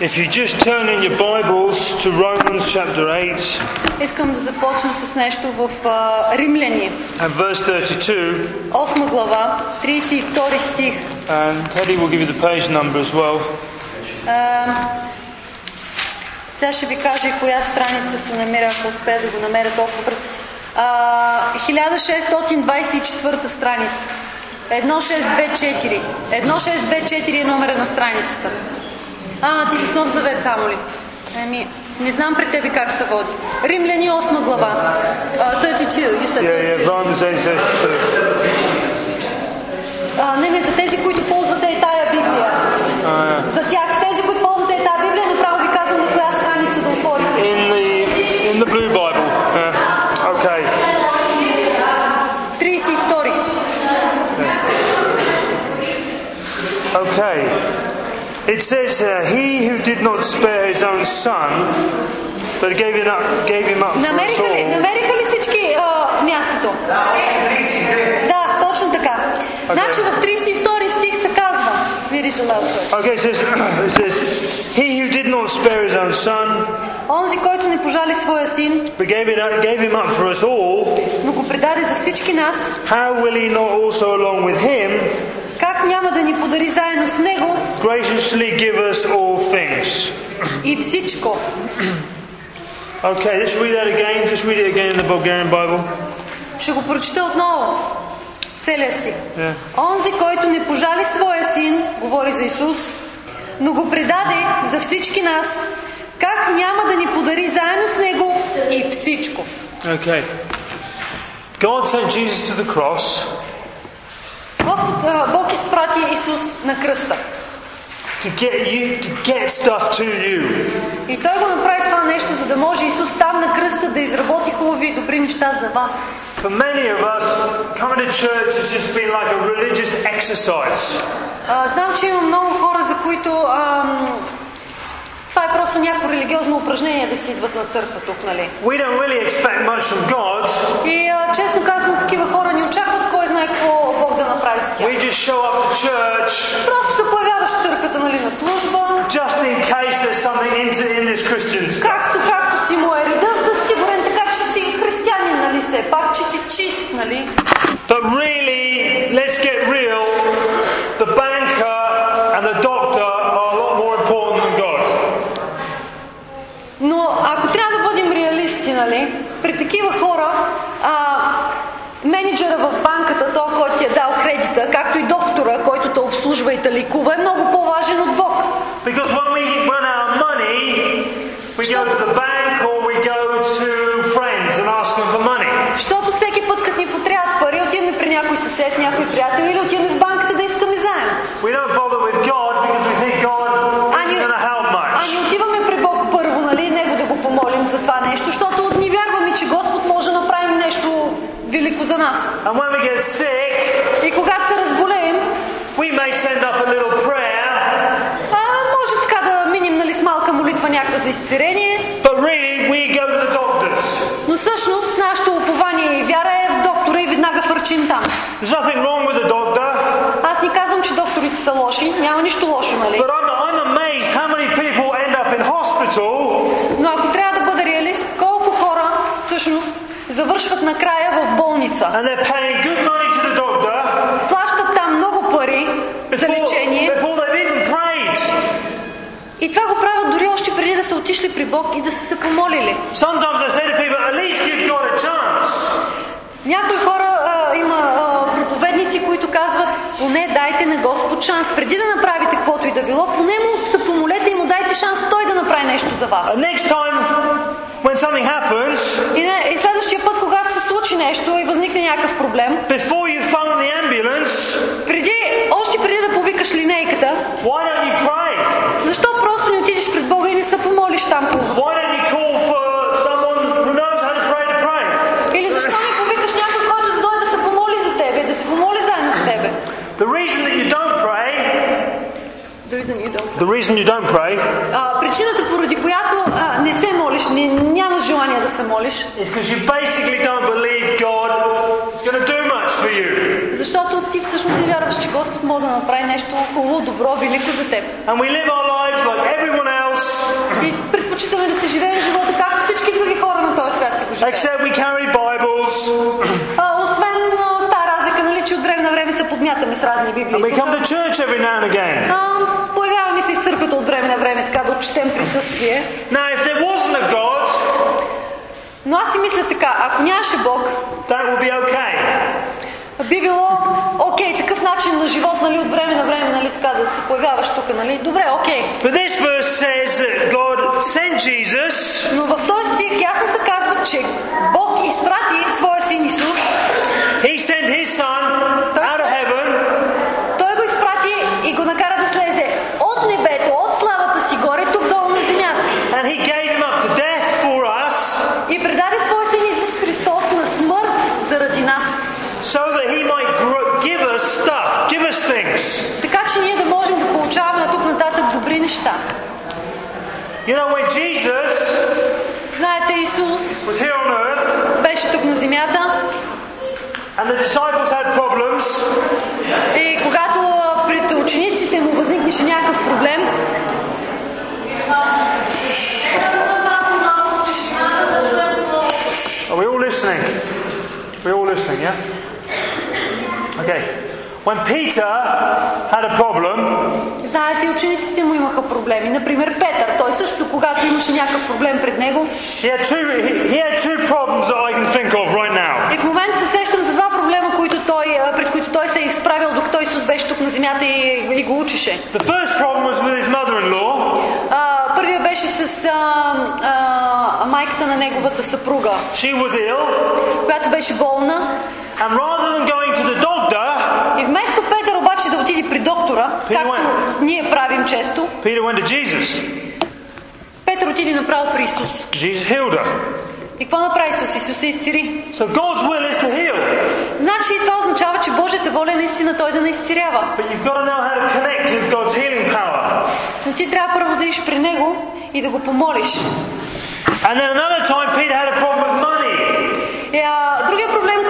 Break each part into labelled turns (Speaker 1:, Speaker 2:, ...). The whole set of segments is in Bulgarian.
Speaker 1: If you just turn in your Bibles to Romans chapter 8
Speaker 2: Искам да започна с нещо в а, Римляни,
Speaker 1: and verse 32,
Speaker 2: 8 глава, 32 стих.
Speaker 1: and Teddy will give you the page number as well.
Speaker 2: А, сега ще ви кажа и коя страница се намира, ако успея да го намеря толкова бързо. А, 1624 страница. 1624. 1624 е номера на страницата. А, ти си с нов завет само ли? Еми, не знам при тебе как се води. Римляни 8 глава. А, 32, you said
Speaker 1: Yeah, yeah,
Speaker 2: 32.
Speaker 1: Romans 8 32.
Speaker 2: А, не, не, за тези, които ползвате и тая Библия. За тях, тези, които ползвате и тая Библия, направо ви казвам на коя страница да отворите.
Speaker 1: In the, in the Blue Bible. Yeah. Okay.
Speaker 2: 32.
Speaker 1: Okay. It says here, He who did not spare his own son, but gave him up, gave him up for us
Speaker 2: Намериха ли,
Speaker 1: all.
Speaker 2: намериха ли всички а, мястото? Да, точно така. Значи в 32 стих се казва, Вири желаете.
Speaker 1: Okay, it says, it says, He who did not spare his own son,
Speaker 2: Онзи, който не пожали своя син,
Speaker 1: but gave, it up, gave him up for us all,
Speaker 2: но го предаде за всички нас,
Speaker 1: how will he not also, along with him,
Speaker 2: как няма да ни подари заедно с него
Speaker 1: graciously give us all things?
Speaker 2: и всичко?
Speaker 1: Okay, let's read that again. Just read it again in the Bulgarian Bible.
Speaker 2: Ще го прочета отново. Целият стих.
Speaker 1: Yeah.
Speaker 2: Онзи, който не пожали своя син, говори за Исус, но го предаде за всички нас, как няма да ни подари заедно с него и всичко?
Speaker 1: Okay. God sent Jesus to the cross
Speaker 2: Господ, Бог изпрати Исус на кръста.
Speaker 1: to get you to get stuff to you.
Speaker 2: И Той го направи това нещо, за да може Исус там на кръста да изработи хубави и добри неща за вас.
Speaker 1: For many of us, coming to church has just been like a religious exercise.
Speaker 2: А, знам, че има много хора, за които ам, това е просто някакво религиозно упражнение да си идват на църква тук, нали?
Speaker 1: We don't really expect much from God.
Speaker 2: И а, честно казано, такива хора не очакват кой знае какво Бог да направи с тях.
Speaker 1: We just show up to church
Speaker 2: Просто се появяваш в църквата, нали, на служба,
Speaker 1: just in case there's something into in this Christian stuff.
Speaker 2: както, както си му е реда, да си сигурен така, че си християнин, нали, все пак, че си чист, нали?
Speaker 1: But really, let's get real. The banker and the doctor are a lot more important than God.
Speaker 2: Но ако трябва да бъдем реалисти, нали, при такива хора, а, менеджера в банката, той, който ти е дал кредита, както и доктора, който те обслужва и те лекува, е много по-важен от Бог.
Speaker 1: Because when we run out of money, we go to the bank or we go to friends and ask them for money.
Speaker 2: Защото всеки път, като ни потрябват пари, отиваме при някой съсед, някой приятел или отиваме в банката да искаме заем.
Speaker 1: We don't bother with God because we think God
Speaker 2: А
Speaker 1: isn't
Speaker 2: ни,
Speaker 1: going to help
Speaker 2: а
Speaker 1: much.
Speaker 2: ни отиваме при Бог първо, нали, Него да го помолим за това нещо, защото ни вярваме, че Господ може да направи нещо велико за нас.
Speaker 1: And when we get sick,
Speaker 2: И когато се разболеем,
Speaker 1: we may send up a little prayer,
Speaker 2: а, може така да минем нали, с малка някаква за изцерение,
Speaker 1: but really we go to the doctors.
Speaker 2: но всъщност нашето упование и вяра е в доктора и веднага фърчим там.
Speaker 1: There's nothing wrong with the doctor,
Speaker 2: Аз не казвам, че докторите са лоши, няма нищо лошо, нали?
Speaker 1: but I'm, I'm amazed how many people end up in hospital
Speaker 2: Но ако трябва да бъда реалист, колко хора всъщност завършват накрая в болница?
Speaker 1: and they're paying good money to the doctor
Speaker 2: Плащат там много пари за
Speaker 1: before,
Speaker 2: лечение
Speaker 1: before they've even prayed.
Speaker 2: и това го правят дори още преди да са отишли при Бог и да са се помолили.
Speaker 1: Sometimes I say to people, at least give God a chance.
Speaker 2: Някои хора а, има а, проповедници, които казват, поне дайте на Господ шанс. Преди да направите каквото и да било, поне му се помолете и му дайте шанс той да направи нещо за вас.
Speaker 1: And next time when something happens,
Speaker 2: И, и следващия път, когато се случи нещо и възникне някакъв проблем,
Speaker 1: before you phone the ambulance,
Speaker 2: преди, още преди да повикаш линейката,
Speaker 1: why don't you pray?
Speaker 2: защо просто не отидеш пред Бога и не се помолиш там по
Speaker 1: Why don't you call for someone who knows how to pray to pray?
Speaker 2: Или защо не повикаш някой, който да дойде да се помоли за тебе, да се помоли заедно с тебе?
Speaker 1: The reason that you don't pray,
Speaker 2: The reason you don't.
Speaker 1: the reason you don't pray
Speaker 2: А, причината, поради която а, не се молиш, не, нямаш желание да се молиш,
Speaker 1: is because you basically don't believe God is going to do much for you.
Speaker 2: защото ти всъщност не вярваш, че Господ може да направи нещо хубаво, добро, велико за теб.
Speaker 1: And we live our lives like everyone else
Speaker 2: Изчитаме да си живеем живота, както всички други хора на този свят си го живеят.
Speaker 1: Except we carry Bibles.
Speaker 2: Освен стара разлика, нали, че от време на време се подмятаме с разни библии.
Speaker 1: And we come to church every now and again.
Speaker 2: Появяваме се в църквата от време на време, така да отчетем присъствие.
Speaker 1: Now, if there wasn't a God,
Speaker 2: но аз си мисля така, ако нямаше Бог,
Speaker 1: that would be okay
Speaker 2: би било окей, такъв начин на живот, нали, от време на време, нали, така да се появяваш тук, нали, добре, окей.
Speaker 1: But this verse says that God sent Jesus.
Speaker 2: Но в този стих ясно се казва, че Бог изпрати своя син Исус,
Speaker 1: He sent his son out of heaven
Speaker 2: неща.
Speaker 1: You know, when Jesus
Speaker 2: Знаете, Исус
Speaker 1: was here on earth
Speaker 2: беше тук на земята
Speaker 1: and the disciples had problems,
Speaker 2: и когато а, пред учениците му възникнеше някакъв проблем,
Speaker 1: are we all listening? We're all listening, yeah? Okay. When Peter had a problem,
Speaker 2: знаете, учениците му имаха проблеми. Например, Петър, той също, когато имаше някакъв проблем пред него.
Speaker 1: he had two, he, he had two problems that I can think of right now.
Speaker 2: И в момента се сещам за два проблема, които той, пред които той се е изправил, докато Исус беше тук на земята и, и го учеше.
Speaker 1: The first problem was with his mother-in-law.
Speaker 2: А, първия беше с а, а, майката на неговата съпруга,
Speaker 1: She was ill,
Speaker 2: която беше болна.
Speaker 1: and rather than going to the
Speaker 2: И вместо Петър обаче да отиде при доктора, както ние правим често,
Speaker 1: Peter went to Jesus.
Speaker 2: Петър отиде направо при Исус.
Speaker 1: Jesus healed her.
Speaker 2: И какво направи Исус? Исус се изцери.
Speaker 1: So God's will is to heal,
Speaker 2: Значи това означава, че Божията воля е наистина Той да не изцерява.
Speaker 1: but you've got to know how to connect to God's healing power.
Speaker 2: Но ти трябва първо да идеш при Него и да го помолиш.
Speaker 1: And then another time, Peter had a problem with money.
Speaker 2: И, а, другия проблем,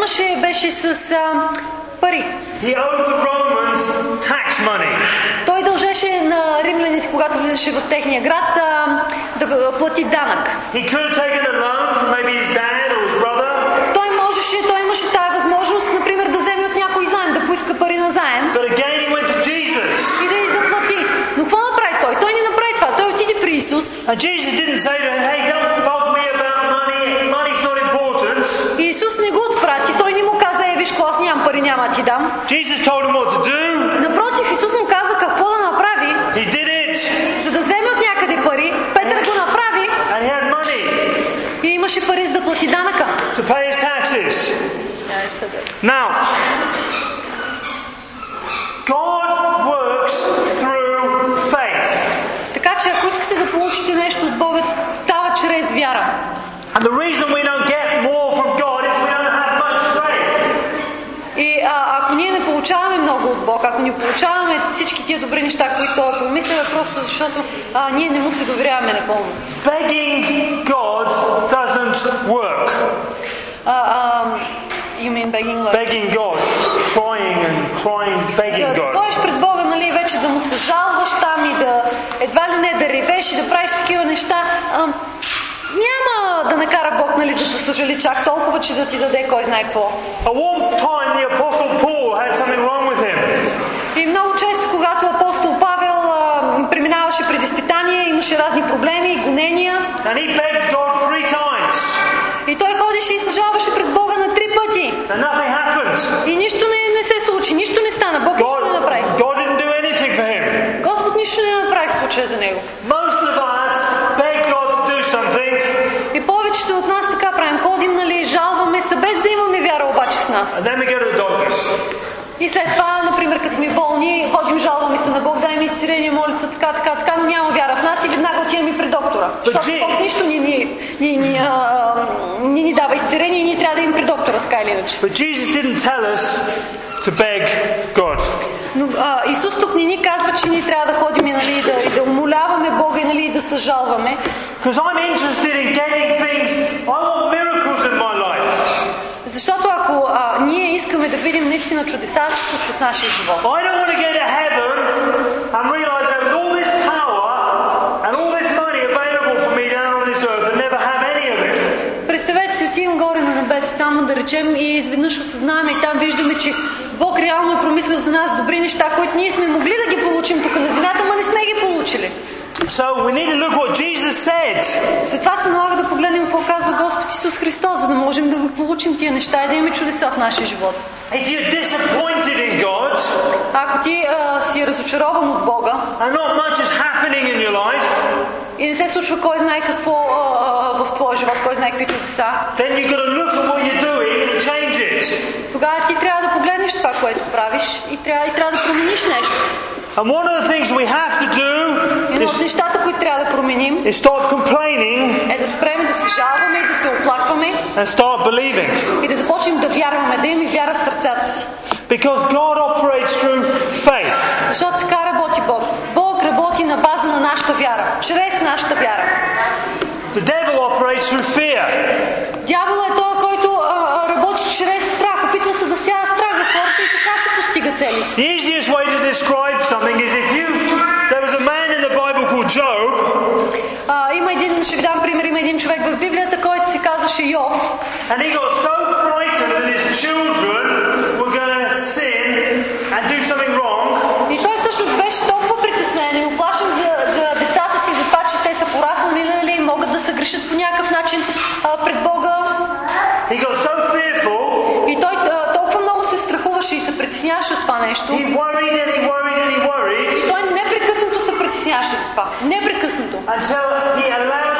Speaker 2: имаше, беше с а, пари.
Speaker 1: He owed the Romans tax money.
Speaker 2: Той дължеше на римляните, когато влизаше в техния град, а, да плати данък.
Speaker 1: He could have taken a loan from maybe his dad or his brother,
Speaker 2: Той можеше, той имаше тая възможност, например, да вземе от някой заем, да поиска пари на заем
Speaker 1: but again he went to Jesus.
Speaker 2: и да, да плати. Но какво направи той? Той не направи това. Той отиде при Исус
Speaker 1: And Jesus didn't say to him, hey, don't
Speaker 2: аз нямам пари, няма да ти дам.
Speaker 1: Jesus told him what to do.
Speaker 2: Напротив, Исус му каза какво да направи,
Speaker 1: He did it,
Speaker 2: за да вземе от някъде пари. Петър го направи
Speaker 1: and he had money
Speaker 2: и имаше пари за да плати данъка.
Speaker 1: to pay his taxes. Now, God works through faith.
Speaker 2: Така че ако искате да получите нещо от Бога, става чрез вяра.
Speaker 1: And the reason we don't get more from God is we don't have much faith.
Speaker 2: И а, ако ние не получаваме много от Бог, ако не получаваме всички тия добри неща, които Той помисля, е просто защото а, ние не му се доверяваме напълно.
Speaker 1: Begging God doesn't work.
Speaker 2: А, а, you mean begging like?
Speaker 1: Begging God, crying and crying, begging
Speaker 2: Да
Speaker 1: God.
Speaker 2: дойдеш пред Бога, нали, вече да му се жалваш там и да едва ли не да ревеш и да правиш такива неща. А, няма да накара Бог, нали, да се съжали чак толкова, че да ти даде кой знае какво.
Speaker 1: At one time, the Apostle Paul had something wrong with him.
Speaker 2: И много често, когато апостол Павел а, изпитания, имаше разни проблеми, гонения,
Speaker 1: And he begged God three times.
Speaker 2: и той ходеше и се жалваше пред Бога на три пъти.
Speaker 1: And nothing happened.
Speaker 2: И нищо не, не се случи, нищо не стана, Бог нищо не
Speaker 1: God,
Speaker 2: направи.
Speaker 1: God didn't do anything for him.
Speaker 2: Господ нищо не направи в случая за него.
Speaker 1: Most of us beg God to do something,
Speaker 2: И повечето от нас така правим. Ходим, нали, жалваме се, без да имаме вяра обаче в нас.
Speaker 1: and then we go to the doctors.
Speaker 2: И след това, например, като сме болни, ходим, жалваме се на Бог, дай ми изцеление, моля се, така, така, така, но няма вяра в нас и веднага отиваме при доктора. Защото Бог нищо ни, ни, ни, ни, а, ни, ни дава изцеление и ние трябва да им при доктора, така или иначе.
Speaker 1: But Jesus didn't tell us to beg God.
Speaker 2: Но а, Исус тук не ни казва, че ние трябва да ходим и, нали, да, и да умоляваме Бога и, нали, да съжалваме.
Speaker 1: Because I'm interested in getting things, I want miracles.
Speaker 2: Защото ако а, ние искаме да видим наистина чудеса, се случват в нашия живот.
Speaker 1: I don't want to go to heaven and realize there was all this power and all this money available for me down on this earth and never have any of it.
Speaker 2: Представете си, отивам горе на небето, там да речем и изведнъж осъзнаваме и там виждаме, че Бог реално е промислил за нас добри неща, които ние сме могли да ги получим тук на земята, но не сме ги получили.
Speaker 1: So we need to look what Jesus said.
Speaker 2: Затова се налага да погледнем какво казва Господ Исус Христос, за да можем да го получим тия неща и да имаме чудеса в нашия живот.
Speaker 1: If you're disappointed in God
Speaker 2: Ако ти а, си разочарован от Бога
Speaker 1: and not much is happening in your life,
Speaker 2: и не се случва кой знае какво а, а, в твоя живот, кой знае какви чудеса,
Speaker 1: then you've got to look at what you're doing and change it.
Speaker 2: тогава ти трябва да погледнеш това, което правиш и трябва, и трябва да промениш нещо.
Speaker 1: And one of the things we have to do
Speaker 2: Едно от нещата, които трябва да променим,
Speaker 1: is start complaining
Speaker 2: е да спреме да се жалваме и да се оплакваме
Speaker 1: and start believing.
Speaker 2: и да започнем да вярваме, да имаме вяра в сърцата си.
Speaker 1: Because God operates through faith.
Speaker 2: Защото така работи Бог. Бог работи на база на нашата вяра, чрез нашата вяра.
Speaker 1: The devil operates through fear.
Speaker 2: Дявол е той, който а, а, работи чрез страх. Опитва се да сява страх в хората и така се постига цели.
Speaker 1: The easiest way to describe something is if you. There was a man in the Bible called Job,
Speaker 2: А, има един, ще ви дам пример, има един човек в Библията, който се казваше Йов.
Speaker 1: and he got so frightened that his children were going to sin and do something wrong
Speaker 2: И той всъщност беше толкова притеснен и оплашен за, за децата си, за това, че те са пораснали нали, и могат да се грешат по някакъв начин а, пред Бога.
Speaker 1: He got so fearful,
Speaker 2: И той а, толкова много се страхуваше и се притесняваше от това нещо.
Speaker 1: he worried and he worried and he worried
Speaker 2: Той непрекъснато се притесняваше това. Непрекъснато.
Speaker 1: until he allowed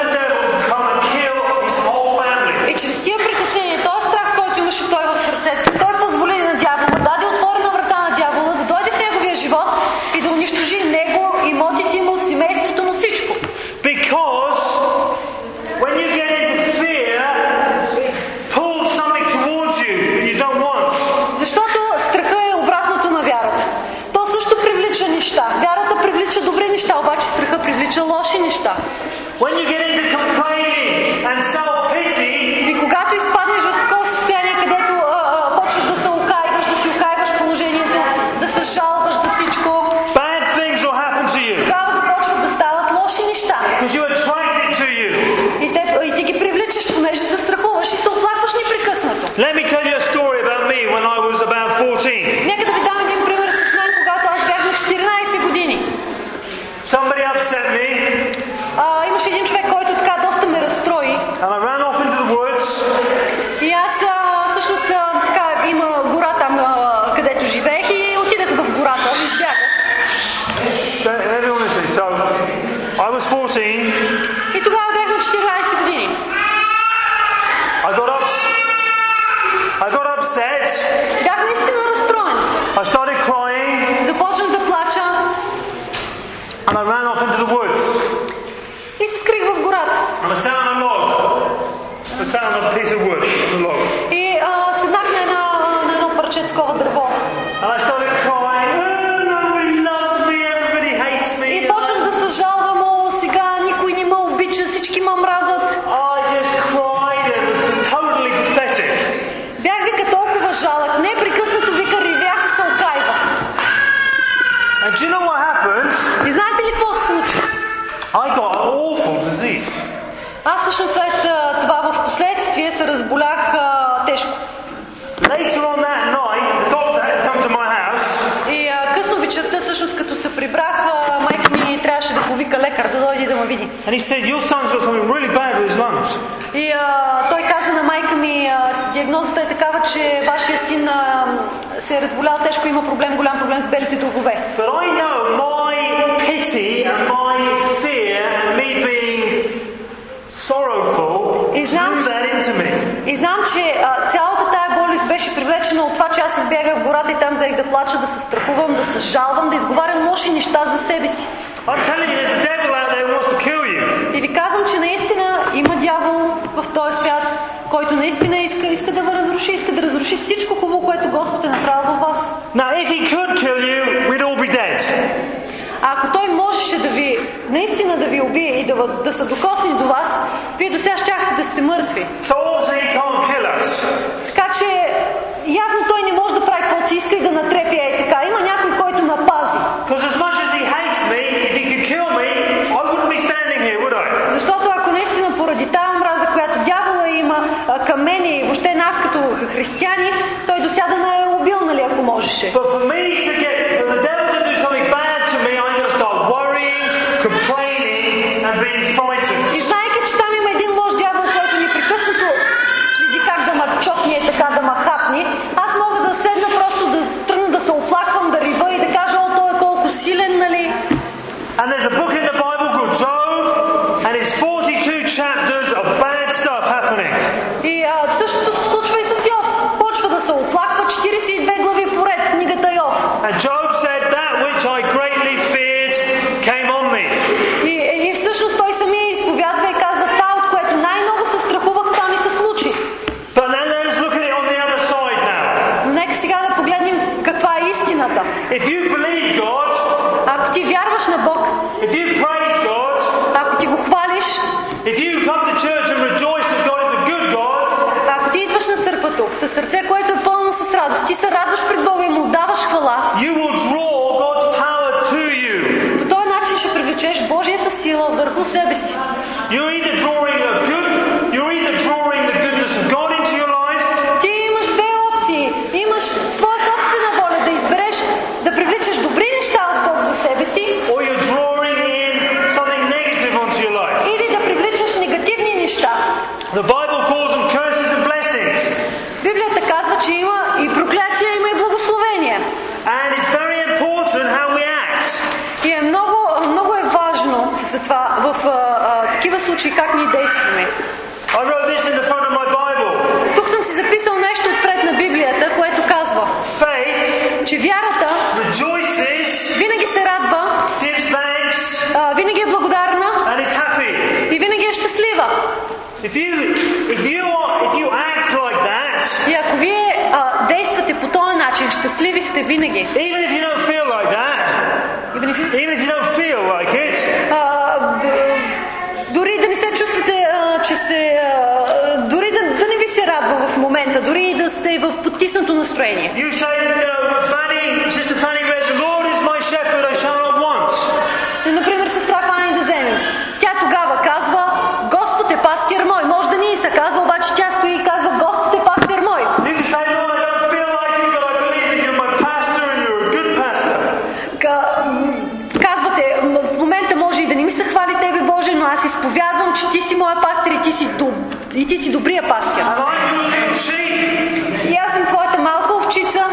Speaker 1: and he said, Your son's got something really bad with his lungs.
Speaker 2: И а, той каза на майка ми, а, диагнозата е такава, че вашия син а, се е разболял тежко, има проблем, голям проблем с белите дробове.
Speaker 1: But I know my pity and my fear and me being sorrowful
Speaker 2: Is that-
Speaker 1: drew that into me.
Speaker 2: И знам, че а, цялата тая болест беше привлечена от това, че аз избягах в гората и там взех да плача, да се страхувам, да се жалвам, да изговарям лоши неща за себе си.
Speaker 1: I'm telling you, a devil out there wants to kill.
Speaker 2: И ви казвам, че наистина има дявол в този свят, който наистина иска, иска да ви разруши, иска да разруши всичко хубаво, което Господ е направил във вас.
Speaker 1: Now, if he could kill you, we'd all be dead.
Speaker 2: А ако той можеше да ви, наистина да ви убие и да, да се докосне до вас, вие до сега щяхте да сте мъртви.
Speaker 1: So he can't kill us.
Speaker 2: Така че явно той не може да прави каквото си иска и да натрепи е така. Има някой, който напази.
Speaker 1: Because as much as he hates me, if he could kill me, I wouldn't be standing here, would I?
Speaker 2: Защото ако наистина поради тази омраза, която дявола има а, към мен и въобще нас като християни, той досяда не е убил, нали, ако можеше.
Speaker 1: But for me to get, for the devil to do something bad to me, I'm going to start worrying, complaining, and being
Speaker 2: И
Speaker 1: frightened.
Speaker 2: знаеки, че там има един лош дявол, който непрекъснато следи как да ма чокне и така да ма хапне, аз мога да седна просто да тръгна да се оплаквам, да рива и да кажа, о, той е колко силен, нали?
Speaker 1: And there's a book in the Bible called Job, and it's 42 chapters of bad stuff happening.
Speaker 2: И а, същото се случва и с Йов. Почва да се оплаква 42 глави поред книгата Йов.
Speaker 1: And Job said, That which I greatly feared came on me.
Speaker 2: И, и всъщност той самия изповядва и казва, това, от което най-много се страхувах, това ми се случи.
Speaker 1: But now let's look at it on the other side now.
Speaker 2: Но нека сега да погледнем каква истината.
Speaker 1: If you believe God,
Speaker 2: Ако ти вярваш на Бог,
Speaker 1: if you praise God,
Speaker 2: ако ти го хвалиш,
Speaker 1: if you come to church and rejoice that God is a good God,
Speaker 2: ако ти идваш на църква тук с сърце, което е пълно с радост, ти се радваш пред Бога и му даваш хвала,
Speaker 1: you will draw God's power to you.
Speaker 2: по този начин ще привлечеш Божията сила върху себе си.
Speaker 1: You're either drawing a good, you're either drawing the goodness of God into your life,
Speaker 2: Ти имаш две опции. Имаш своя собствена воля да избереш да привличаш добри неща от Бог за себе си
Speaker 1: or you're drawing in something negative onto your life.
Speaker 2: или да привличаш негативни неща.
Speaker 1: The Bible calls them curses and blessings.
Speaker 2: Библията казва, че има и проклятия, има и благословения.
Speaker 1: And it's very important how we act.
Speaker 2: И е много, много е важно за това в а, а, такива случаи как ние действаме.
Speaker 1: I wrote this in the front of my Bible.
Speaker 2: Тук съм си записал нещо отпред на Библията, което казва,
Speaker 1: Faith
Speaker 2: че вярата
Speaker 1: rejoices,
Speaker 2: винаги се радва,
Speaker 1: gives thanks,
Speaker 2: а, винаги е благодарна
Speaker 1: and is happy.
Speaker 2: и винаги е щастлива.
Speaker 1: If you if you are if you act like that,
Speaker 2: И ако вие а, действате по този начин, щастливи сте винаги.
Speaker 1: even if you don't feel like that,
Speaker 2: Even if you-
Speaker 1: even if you don't feel like it,
Speaker 2: А, дори да не се чувствате, а, че се... А, дори да, да не ви се радва в момента, дори да сте в потиснато настроение.
Speaker 1: you say, you know, Fanny, Sister Fanny read, the Lord is my shepherd, I shall not want.
Speaker 2: И, Например, сестра Фани да вземе. Тя тогава казва, Господ е пастир мой. Може да ни се казва, обаче тя стои и казва, Господ е пастир мой.
Speaker 1: You can say, Lord, I don't feel like it, but I believe that you're my pastor and you're a good pastor.
Speaker 2: Ка- м, казвате, м, в момента може и да не ми се хвали Тебе, Боже, но аз изповядвам, че Ти си моя пастир и Ти си, доб... и ти си добрия пастир. И аз съм Твоята малка овчица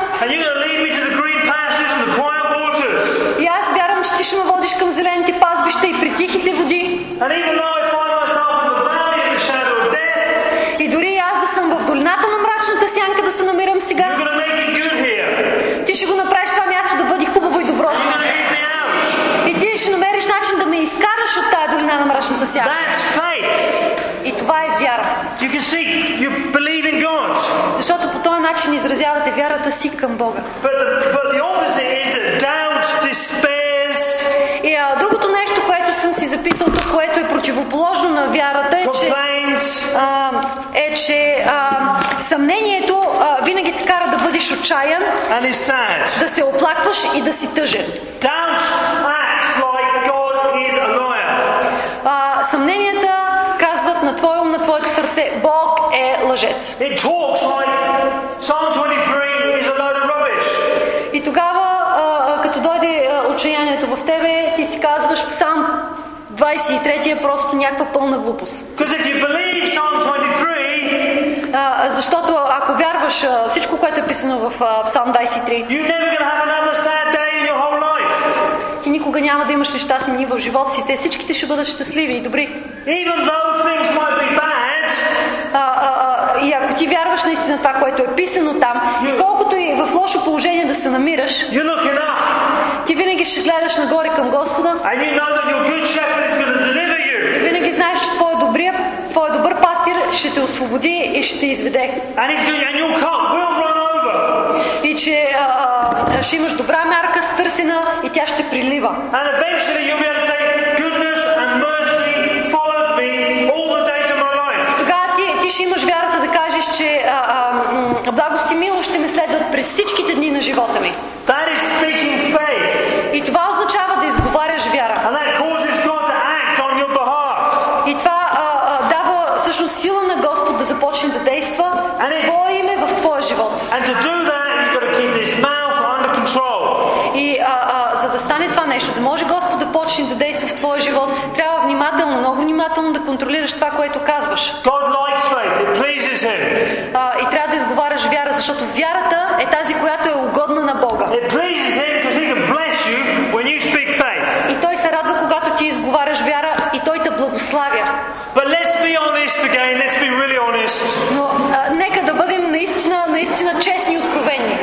Speaker 2: и аз вярвам, че Ти ще ме водиш към зелените пазбища и при тихите води. И дори аз да съм в долината на мрачната сянка да се намирам сега. Ти ще го направиш това място да бъде хубаво и добро за мен. И Ти ще намериш начин да ме изкараш от тая долина на мрачната сянка.
Speaker 1: That's faith.
Speaker 2: И това е вяра.
Speaker 1: You can see you believe in God.
Speaker 2: Защото по този начин изразявате вярата си към Бога.
Speaker 1: But the, but the opposite is that doubt, despairs,
Speaker 2: И а, другото нещо, което съм си записал тук, което е противоположно на вярата, е, че, а, е, че а, съмнението а, винаги те кара да бъдеш отчаян, да се оплакваш и да си тъжен.
Speaker 1: Doubt
Speaker 2: лъжец.
Speaker 1: It talks like Psalm 23 is a load of rubbish.
Speaker 2: И тогава, а, а, като дойде а, отчаянието в тебе, ти си казваш сам 23 е просто някаква пълна глупост.
Speaker 1: Because if you believe Psalm 23,
Speaker 2: А, защото ако вярваш а, всичко, което е писано в а, Псалм 23,
Speaker 1: you're never going to have another sad day in your whole life.
Speaker 2: ти никога няма да имаш нещастни дни в живота си. Те всичките ще бъдат щастливи и добри.
Speaker 1: Even though things might be bad,
Speaker 2: А, ти вярваш наистина това, което е писано там, и колкото и в лошо положение да се намираш, ти винаги ще гледаш нагоре към Господа. И винаги знаеш, че твой добрия, твой добър пастир ще те освободи и ще те изведе. И че а, ще имаш добра мярка, стърсена и тя ще прилива.
Speaker 1: And eventually you'll be able to say,
Speaker 2: ще имаш вярата да кажеш, че а, а, благост и милост ще ме следват през всичките дни на живота ми.
Speaker 1: That is speaking faith.
Speaker 2: И това означава да изговаряш вяра.
Speaker 1: And that causes God to act on your behalf.
Speaker 2: И това а, а, дава всъщност сила на Господ да започне да действа
Speaker 1: And
Speaker 2: в Твое име, в твоя живот.
Speaker 1: And to do that, you've got to keep this mouth under control.
Speaker 2: И а, а, за да стане това нещо, да може Господ да почне да действа в твоя живот, трябва внимателно, да контролираш това, което казваш.
Speaker 1: God likes faith, it pleases Him.
Speaker 2: А, и трябва да изговаряш вяра, защото вярата е тази, която е угодна на Бога.
Speaker 1: It pleases Him because He can bless you when you speak faith.
Speaker 2: И Той се радва, когато ти изговаряш вяра и Той те благославя.
Speaker 1: But let's be honest again, let's be really honest.
Speaker 2: Но а, нека да бъдем наистина, наистина честни и откровени.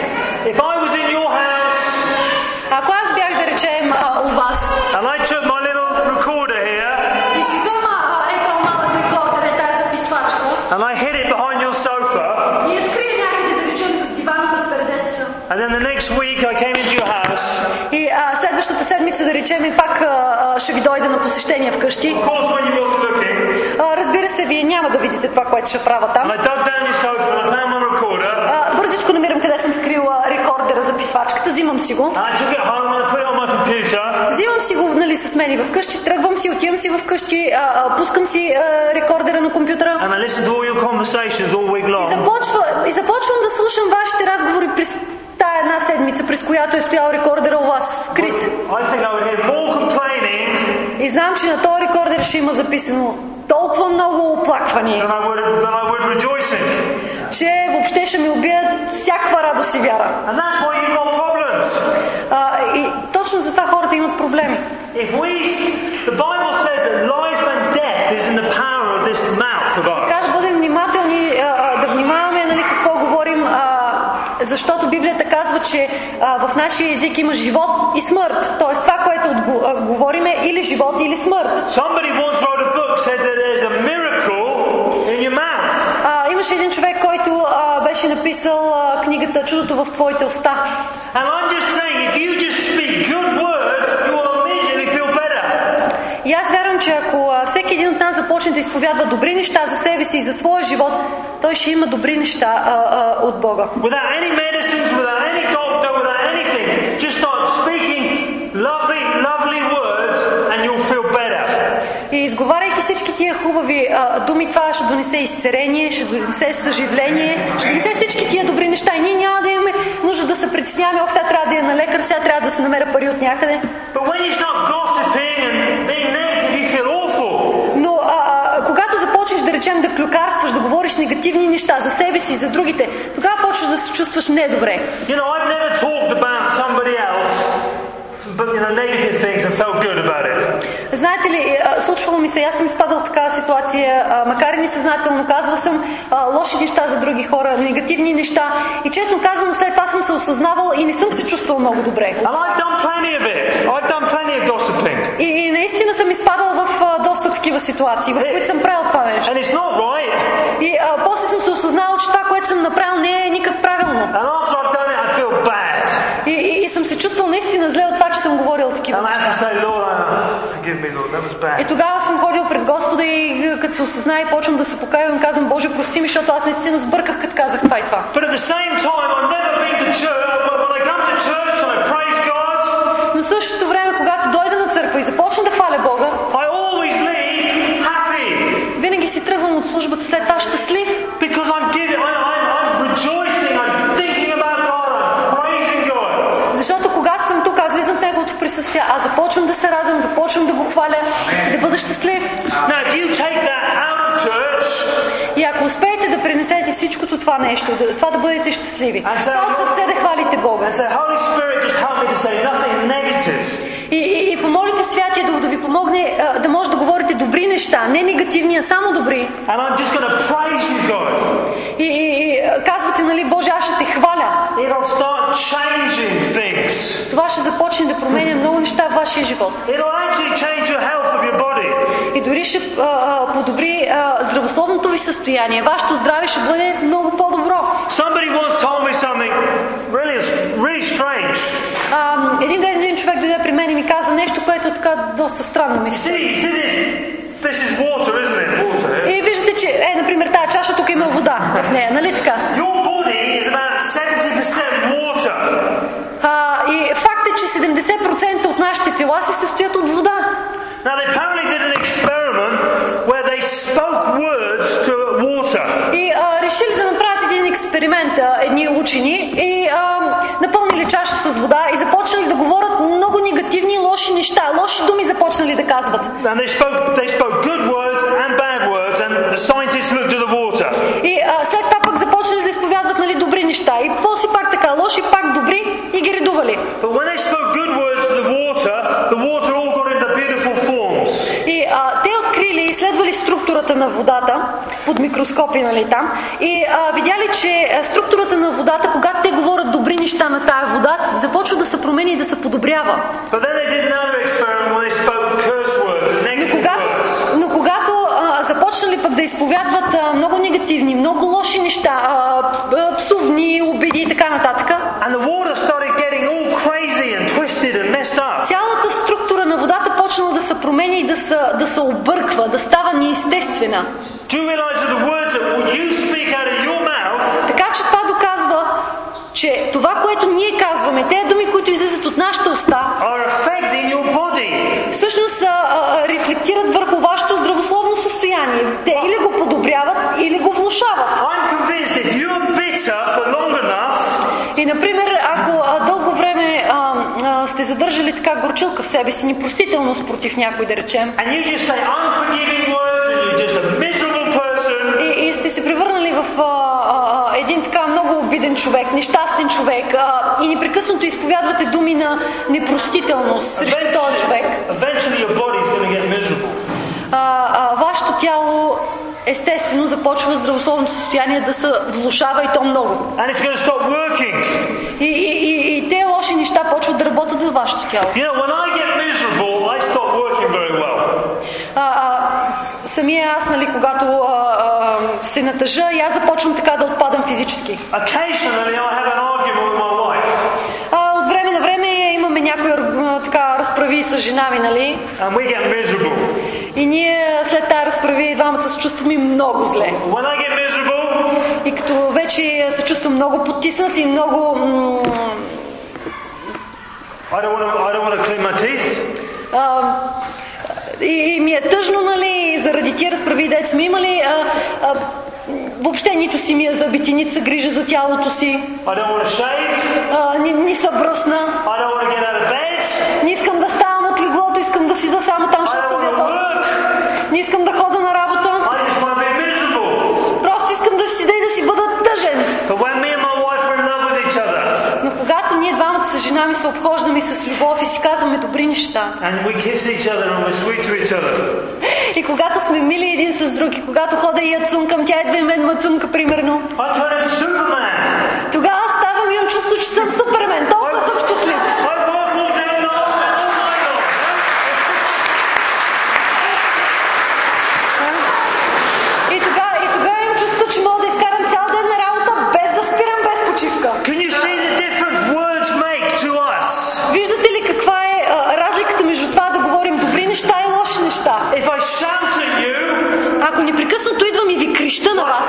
Speaker 1: Then the next week I came into your house,
Speaker 2: И а, следващата седмица, да речем, и пак а, ще ви дойда на посещение вкъщи.
Speaker 1: of course when you wasn't looking,
Speaker 2: А, разбира се, вие няма да видите това, което ще правя там.
Speaker 1: and I dug down your sofa and I found my recorder,
Speaker 2: А, бързичко намирам къде съм скрила рекордера, записвачката, взимам си го.
Speaker 1: and I took it home and I put it on my computer,
Speaker 2: Взимам си го нали, с мен и вкъщи, тръгвам си, отивам си вкъщи, а, а, пускам си а, рекордера на компютъра
Speaker 1: and I to all your conversations all week
Speaker 2: и,
Speaker 1: long.
Speaker 2: започва, и започвам да слушам вашите разговори през тая една седмица, през която е стоял рекордера у вас скрит. И знам, че на този рекордер ще има записано толкова много оплаквания. че въобще ще ми убият всякаква радост и вяра. А, и точно за това хората имат проблеми.
Speaker 1: If we, the Bible says that life and death is in the power of this mouth of ours.
Speaker 2: Трябва да бъдем внимателни, а, а, да внимаваме нали, какво говорим, а, защото Библията казва, че а, в нашия език има живот и смърт. Тоест това, което отго, а, говорим е или живот, или смърт. А, имаше един човек, който а, беше написал а, книгата Чудото в твоите уста.
Speaker 1: And I'm just saying, if you just
Speaker 2: И аз вярвам, че ако всеки един от нас започне да изповядва добри неща за себе си и за своя живот, той ще има добри неща а, а, от Бога. И изговаряйки всички тия хубави а, думи, това ще донесе изцерение, ще донесе съживление, ще донесе всички тия добри неща. И ние няма да имаме нужда да се притесняваме, ох, сега трябва да е на лекар, сега трябва да се намеря пари от някъде.
Speaker 1: But when you start gossiping and being negative, you feel awful.
Speaker 2: Но а, а, когато започнеш да клюкарстваш, да говориш негативни неща за себе си и за другите, тогава почваш да се чувстваш недобре.
Speaker 1: You know, I've never talked about somebody else, but you know, negative things and felt good about it.
Speaker 2: Знаете ли, случвало ми се, аз съм изпадал в такава ситуация, макар и несъзнателно, казвал съм лоши неща за други хора, негативни неща. И честно казвам, след това съм се осъзнавал и не съм се чувствал много добре. И, и наистина съм изпадал в доста такива ситуации, в които съм правил това нещо.
Speaker 1: Right.
Speaker 2: И а, после съм се осъзнал, че това, което съм направил, не е никак правилно.
Speaker 1: And after I've done it, I feel bad.
Speaker 2: И
Speaker 1: bad.
Speaker 2: тогава съм ходил пред Господа и като се осъзная и почвам да се покаявам, казвам, Боже, прости ми, защото аз наистина сбърках, като казах това и това. Но в същото време, когато дойда на църква и започна да хваля Бога, винаги си тръгвам от службата след това щастлив,
Speaker 1: because I'm giving, I, I'm, I'm rejoicing, I'm thinking about God, I'm praising God.
Speaker 2: защото когато съм тук, аз влизам в Присъствие, аз започвам да се радвам, започвам да го хваля, да бъда щастлив. И ако успеете да пренесете всичкото това нещо, това да бъдете щастливи,
Speaker 1: А
Speaker 2: това от сърце да хвалите Бога и, и, и помолите Святия да, да ви помогне а, да може да говорите добри неща, не негативни, а само добри. И, и, и а, казвате, нали, Боже, аз ще те хваля.
Speaker 1: It'll start changing things.
Speaker 2: Това ще започне да променя много неща в вашия живот.
Speaker 1: It'll actually change your health of your body.
Speaker 2: И дори ще а, а, подобри а, здравословното ви състояние. Вашето здраве ще бъде много по-добро.
Speaker 1: Somebody once told me something really, really strange.
Speaker 2: А, един ден един човек дойде при мен и ми каза нещо, което е така доста странно ми се.
Speaker 1: See, see this? This is water, isn't it? Water.
Speaker 2: И виждате, че, е, например, тази чаша тук има вода в нея, нали така?
Speaker 1: Your body is about 70% water.
Speaker 2: А, и факт е, че 70% от нашите тела се състоят от вода.
Speaker 1: Now, they apparently did an experiment where they spoke words to water.
Speaker 2: И а, решили да направят един експеримент, а, едни учени и а, напълнили чаша с вода и започнали да говорят много негативни лоши неща. Лоши думи започнали да казват.
Speaker 1: And they spoke, they spoke good words and bad words, and the scientists looked at the water.
Speaker 2: И а, след това пък започнали да изповядват нали, добри неща. И после пак така, лоши, пак добри и ги редували.
Speaker 1: But when they spoke good words to the water, the water all got into beautiful forms.
Speaker 2: И а, те открили и изследвали структурата на водата под микроскопи, нали там, и а, видяли, че структурата на водата, когато те говорят добри неща на тая вода, започва да се променя и да се подобрява. Но когато,
Speaker 1: words.
Speaker 2: но когато а, започнали пък да изповядват а, много негативни, много лоши неща, а, а, псовни, обиди и така нататък, цялата структура на водата почнала да се променя и да се, да се обърква, да става
Speaker 1: mouth
Speaker 2: Така че това доказва, че това, което ние казваме, тези думи, които излизат от нашата уста, всъщност а, а, рефлектират върху вашето здравословно състояние. Те или го подобряват, или го влушават. И, например, ако задържали така горчилка в себе си, непростителност против някой, да речем, и, и сте се превърнали в а, а, един така много обиден човек, нещастен човек а, и непрекъснато изповядвате думи на непростителност срещу този човек, а, а, вашето тяло естествено започва здравословното състояние да се влушава и то много.
Speaker 1: And it's going to stop working.
Speaker 2: И, и, и, и те лоши неща почват да работят във вашето тяло.
Speaker 1: You know, when I get miserable, I stop working very well.
Speaker 2: А, а, самия аз, нали, когато а, а, се натъжа, и аз започвам така да отпадам физически.
Speaker 1: Occasionally, I have an argument with my wife,
Speaker 2: А, от време на време имаме някои а, така разправи с жена ми, нали?
Speaker 1: and we get miserable.
Speaker 2: И ние след тази разправи се чувстваме много зле. И като вече се чувствам много потиснат и много...
Speaker 1: I don't want to. I don't want to clean my teeth.
Speaker 2: а, и, и ми е тъжно, нали, заради тия разправи, дет сме имали. А, а, въобще нито си ми е зъбите, нито се грижа за тялото си. А, ни, ни са бръсна. Не искам да ставам от леглото, искам да сида само там, защото съм ядосан. Не искам да хода на работа.
Speaker 1: I just want to be miserable.
Speaker 2: Просто искам да седа и да си бъда тъжен.
Speaker 1: But when me and my wife are in love with each other,
Speaker 2: Но когато ние двамата с жена ми се обхождаме с любов и си казваме добри неща,
Speaker 1: and we kiss each other and we're sweet to each other,
Speaker 2: и когато сме мили един с друг, и когато хода и я цункам, тя идва и мен ме цунка, примерно,
Speaker 1: I turn into Superman.
Speaker 2: тогава ставам и имам чувство, че съм супермен. Толкова съм щастлив. Ако непрекъснато идвам и ви креща на вас,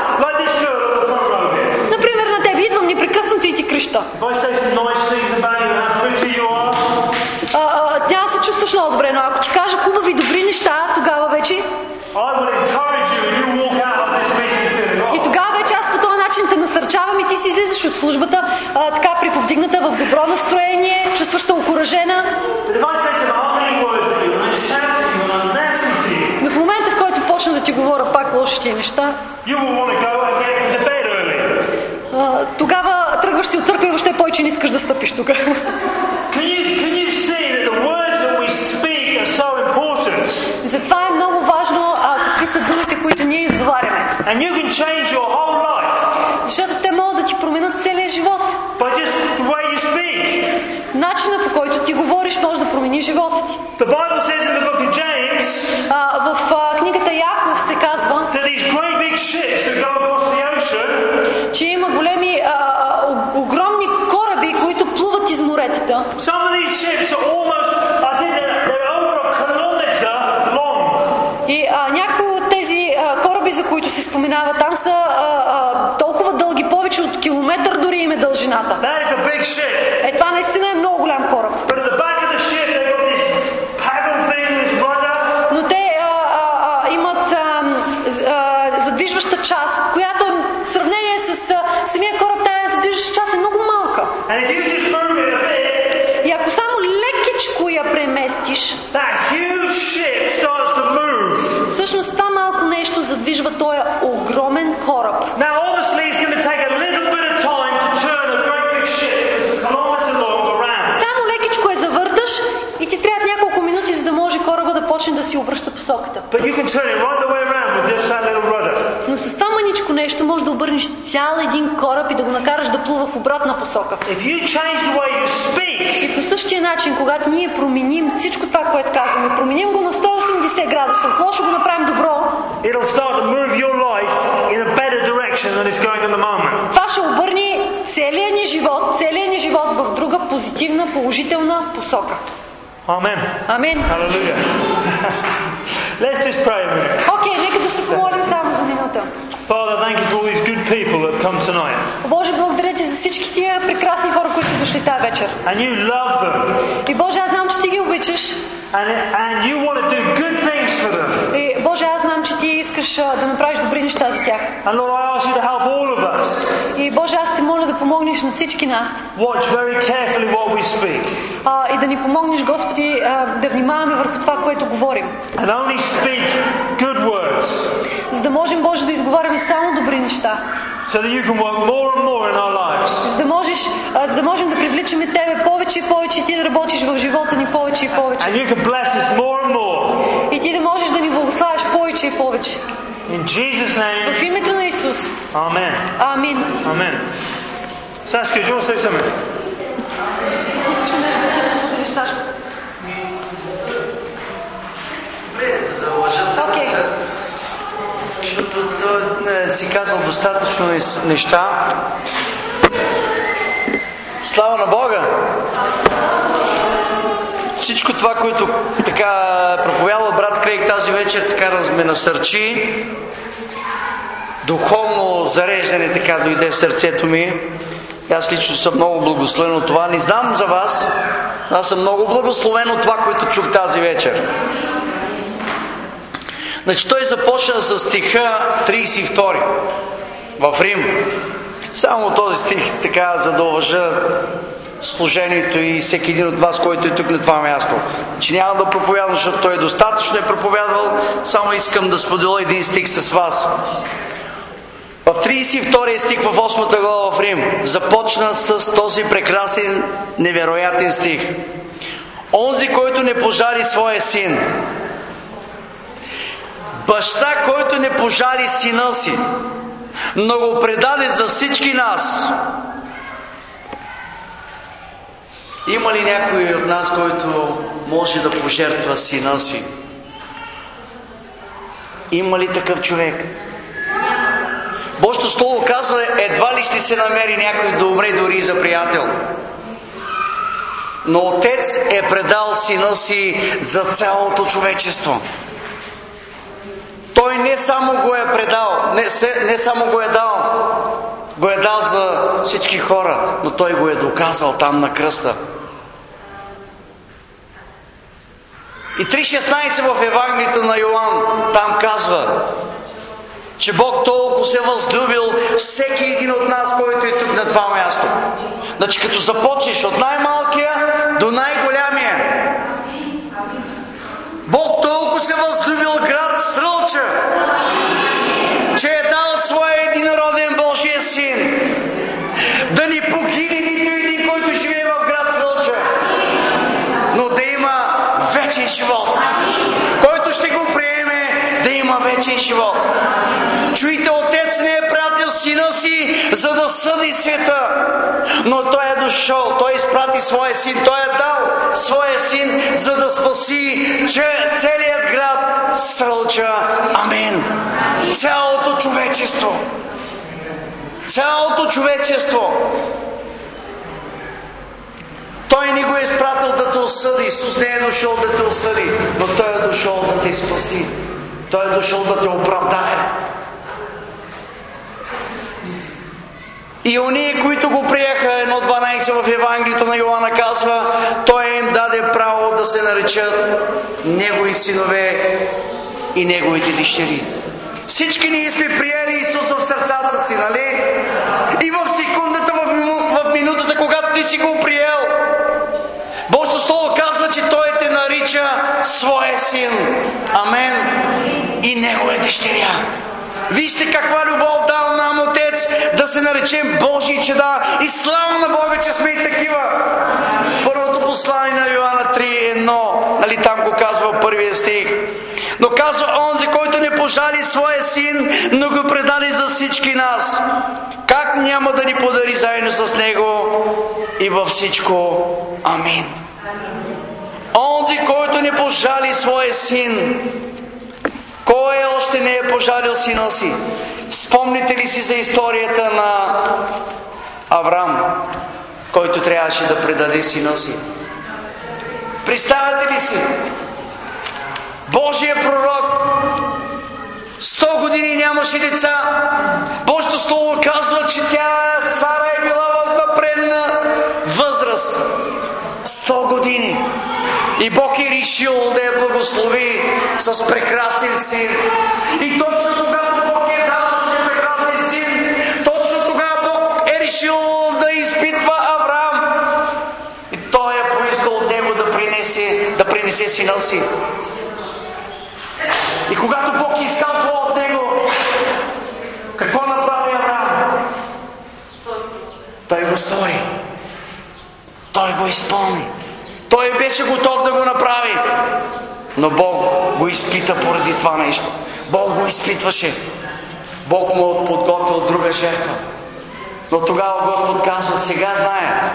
Speaker 2: например на теб идвам непрекъснато и ти креща, няма да се чувстваш много добре, но ако ти кажа хубави добри неща, тогава вече? И тогава вече аз по този начин те насърчавам и ти си излизаш от службата а, така приповдигната в добро настроение, чувстваш се окоръжена,
Speaker 1: But if I say some ugly words at you and I shout at you and I'm nasty to you,
Speaker 2: но в момента в който почна да ти говоря пак лошите неща, а, тогава тръгваш си от църква и въобще повече не искаш да стъпиш тук. Затова е много важно а, какви са думите, които ние изговаряме.
Speaker 1: And you can change your whole life
Speaker 2: Защото те могат да ти променят целия живот.
Speaker 1: by just the way you speak.
Speaker 2: Начина по който ти говориш може да промени живота ти.
Speaker 1: The Bible says in the book of James
Speaker 2: А, в а, книгата Яков се казва,
Speaker 1: that these great big ships that go across the ocean,
Speaker 2: че има големи, а, а, о- огромни кораби, които плуват из моретата.
Speaker 1: some of these ships are almost, I think they're, they're over a kilometre long.
Speaker 2: И а, някои от тези а, кораби, за които се споменава там, са а, а, толкова дълги, повече от километър дори им е дължината. Е, това наистина е много голям кораб.
Speaker 1: But you can turn it right the way around with just that little rudder.
Speaker 2: Но с това маничко нещо може да обърнеш цял един кораб и да го накараш да плува в обратна посока.
Speaker 1: If you change the way you speak,
Speaker 2: И по същия начин, когато ние променим всичко това, което казваме, променим го на 180 градуса, ще го направим добро,
Speaker 1: it'll start to move your life in a better direction than it's going at the moment.
Speaker 2: това ще обърне целия ни живот, целия ни живот в друга позитивна, положителна посока.
Speaker 1: Amen.
Speaker 2: Амин.
Speaker 1: Hallelujah. Let's just pray a minute.
Speaker 2: Окей, нека да се помолим само за минута.
Speaker 1: Father, thank you for all these good people that have come tonight.
Speaker 2: Боже, благодаря ти за всички тия прекрасни хора, които са дошли тази вечер.
Speaker 1: And you love them.
Speaker 2: И Боже, аз знам, че ти ги обичаш.
Speaker 1: And, and you want to do good things for them.
Speaker 2: И Боже, аз знам, че ти искаш да направиш добри неща за тях.
Speaker 1: And Lord, I ask you to help all of us
Speaker 2: И Боже, аз те моля да помогнеш на всички нас.
Speaker 1: watch very carefully what we speak
Speaker 2: А, и да ни помогнеш, Господи, а, да внимаваме върху това, което говорим.
Speaker 1: and only speak good words
Speaker 2: За да можем, Боже, да изговаряме само добри неща.
Speaker 1: So that you can work more and more in our lives.
Speaker 2: За да, можеш, за да можем да привличаме Тебе повече и повече и Ти да работиш в живота ни повече и повече.
Speaker 1: And you can bless us more and more.
Speaker 2: И Ти да можеш да ни благославиш повече и повече.
Speaker 1: In Jesus' name,
Speaker 2: В името на Исус.
Speaker 1: Amen.
Speaker 2: Амин.
Speaker 1: Amen. Saskia, do you want to say something?
Speaker 2: Окей.
Speaker 3: Не си казал достатъчно неща. Слава на Бога! Всичко това, което така проповядал брат Крейг тази вечер, така ме насърчи. Духовно зареждане така дойде в сърцето ми. Аз лично съм много благословен от това. Не знам за вас, аз съм много благословен от това, което чух тази вечер. Значи той започна с стиха 32 в Рим. Само този стих така, за да уважа служението и всеки един от вас, който е тук на това място. Че няма да проповядвам, защото той достатъчно е проповядвал, само искам да споделя един стих с вас. В 32 стих в 8 глава в Рим започна с този прекрасен, невероятен стих. Онзи, който не пожали своя син, баща, който не пожали сина си, но го предаде за всички нас. Има ли някой от нас, който може да пожертва сина си? Има ли такъв човек? Божието Слово казва, едва ли ще се намери някой да умре дори за приятел. Но Отец е предал сина си за цялото човечество. Той не само го е предал, не, се, не само го е дал, го е дал за всички хора, но той го е доказал там на кръста. И 3.16 в Евангелието на Йоан там казва, че Бог толкова се възлюбил всеки един от нас, който е тук на това място. Значи като започнеш от най-малкия до най-голямия. Бог толкова се възлюбил град Срълча, че е дал своя единороден Божия син. Да ни погине нито един, който живее в град Срълча, но да има вечен живот. Който ще го приеме, да има вечен живот. Чуйте, Отец не сина си, за да съди света. Но Той е дошъл, Той изпрати своя син, Той е дал своя син, за да спаси че целият град Стрълча. Амин. Цялото човечество. Цялото човечество. Той не го е изпратил да те осъди. Исус не е дошъл да те осъди, но Той е дошъл да те спаси. Той е дошъл да те оправдае. И оние, които го приеха, 1.12 в Евангелието на Йоанна казва, Той им даде право да се наречат Негови синове и Неговите дъщери. Всички ние сме приели Исус в сърцата си, нали? И в секундата, в, в минутата, когато ти си го приел, Божието Слово казва, че Той те нарича своя син. Амен. И Негова дъщеря. Вижте каква любов дал нам Отец да се наречем Божии чеда и слава на Бога, че сме и такива. Първото послание на Йоанна 3.1, нали там го казва първия стих. Но казва онзи, който не пожали своя син, но го предали за всички нас. Как няма да ни подари заедно с него и във всичко? Амин. Онзи, който не пожали своя син, кой още не е пожалил сина си? Спомните ли си за историята на Авраам, който трябваше да предаде сина си? Представяте ли си? Божия пророк 100 години нямаше деца. Божието Слово казва, че тя, Сара, е била в напредна възраст. 100 години. И Бог е решил да я благослови с прекрасен син. И точно когато Бог е дал този прекрасен син, точно тогава Бог е решил да изпитва Авраам. И той е поискал от него да принесе, да принесе сина си. И когато Бог е искал това от него, какво направи Авраам? Той го стори. Той го изпълни. Беше готов да го направи. Но Бог го изпита поради това нещо. Бог го изпитваше. Бог му подготвил друга жертва. Но тогава Господ казва, сега зная,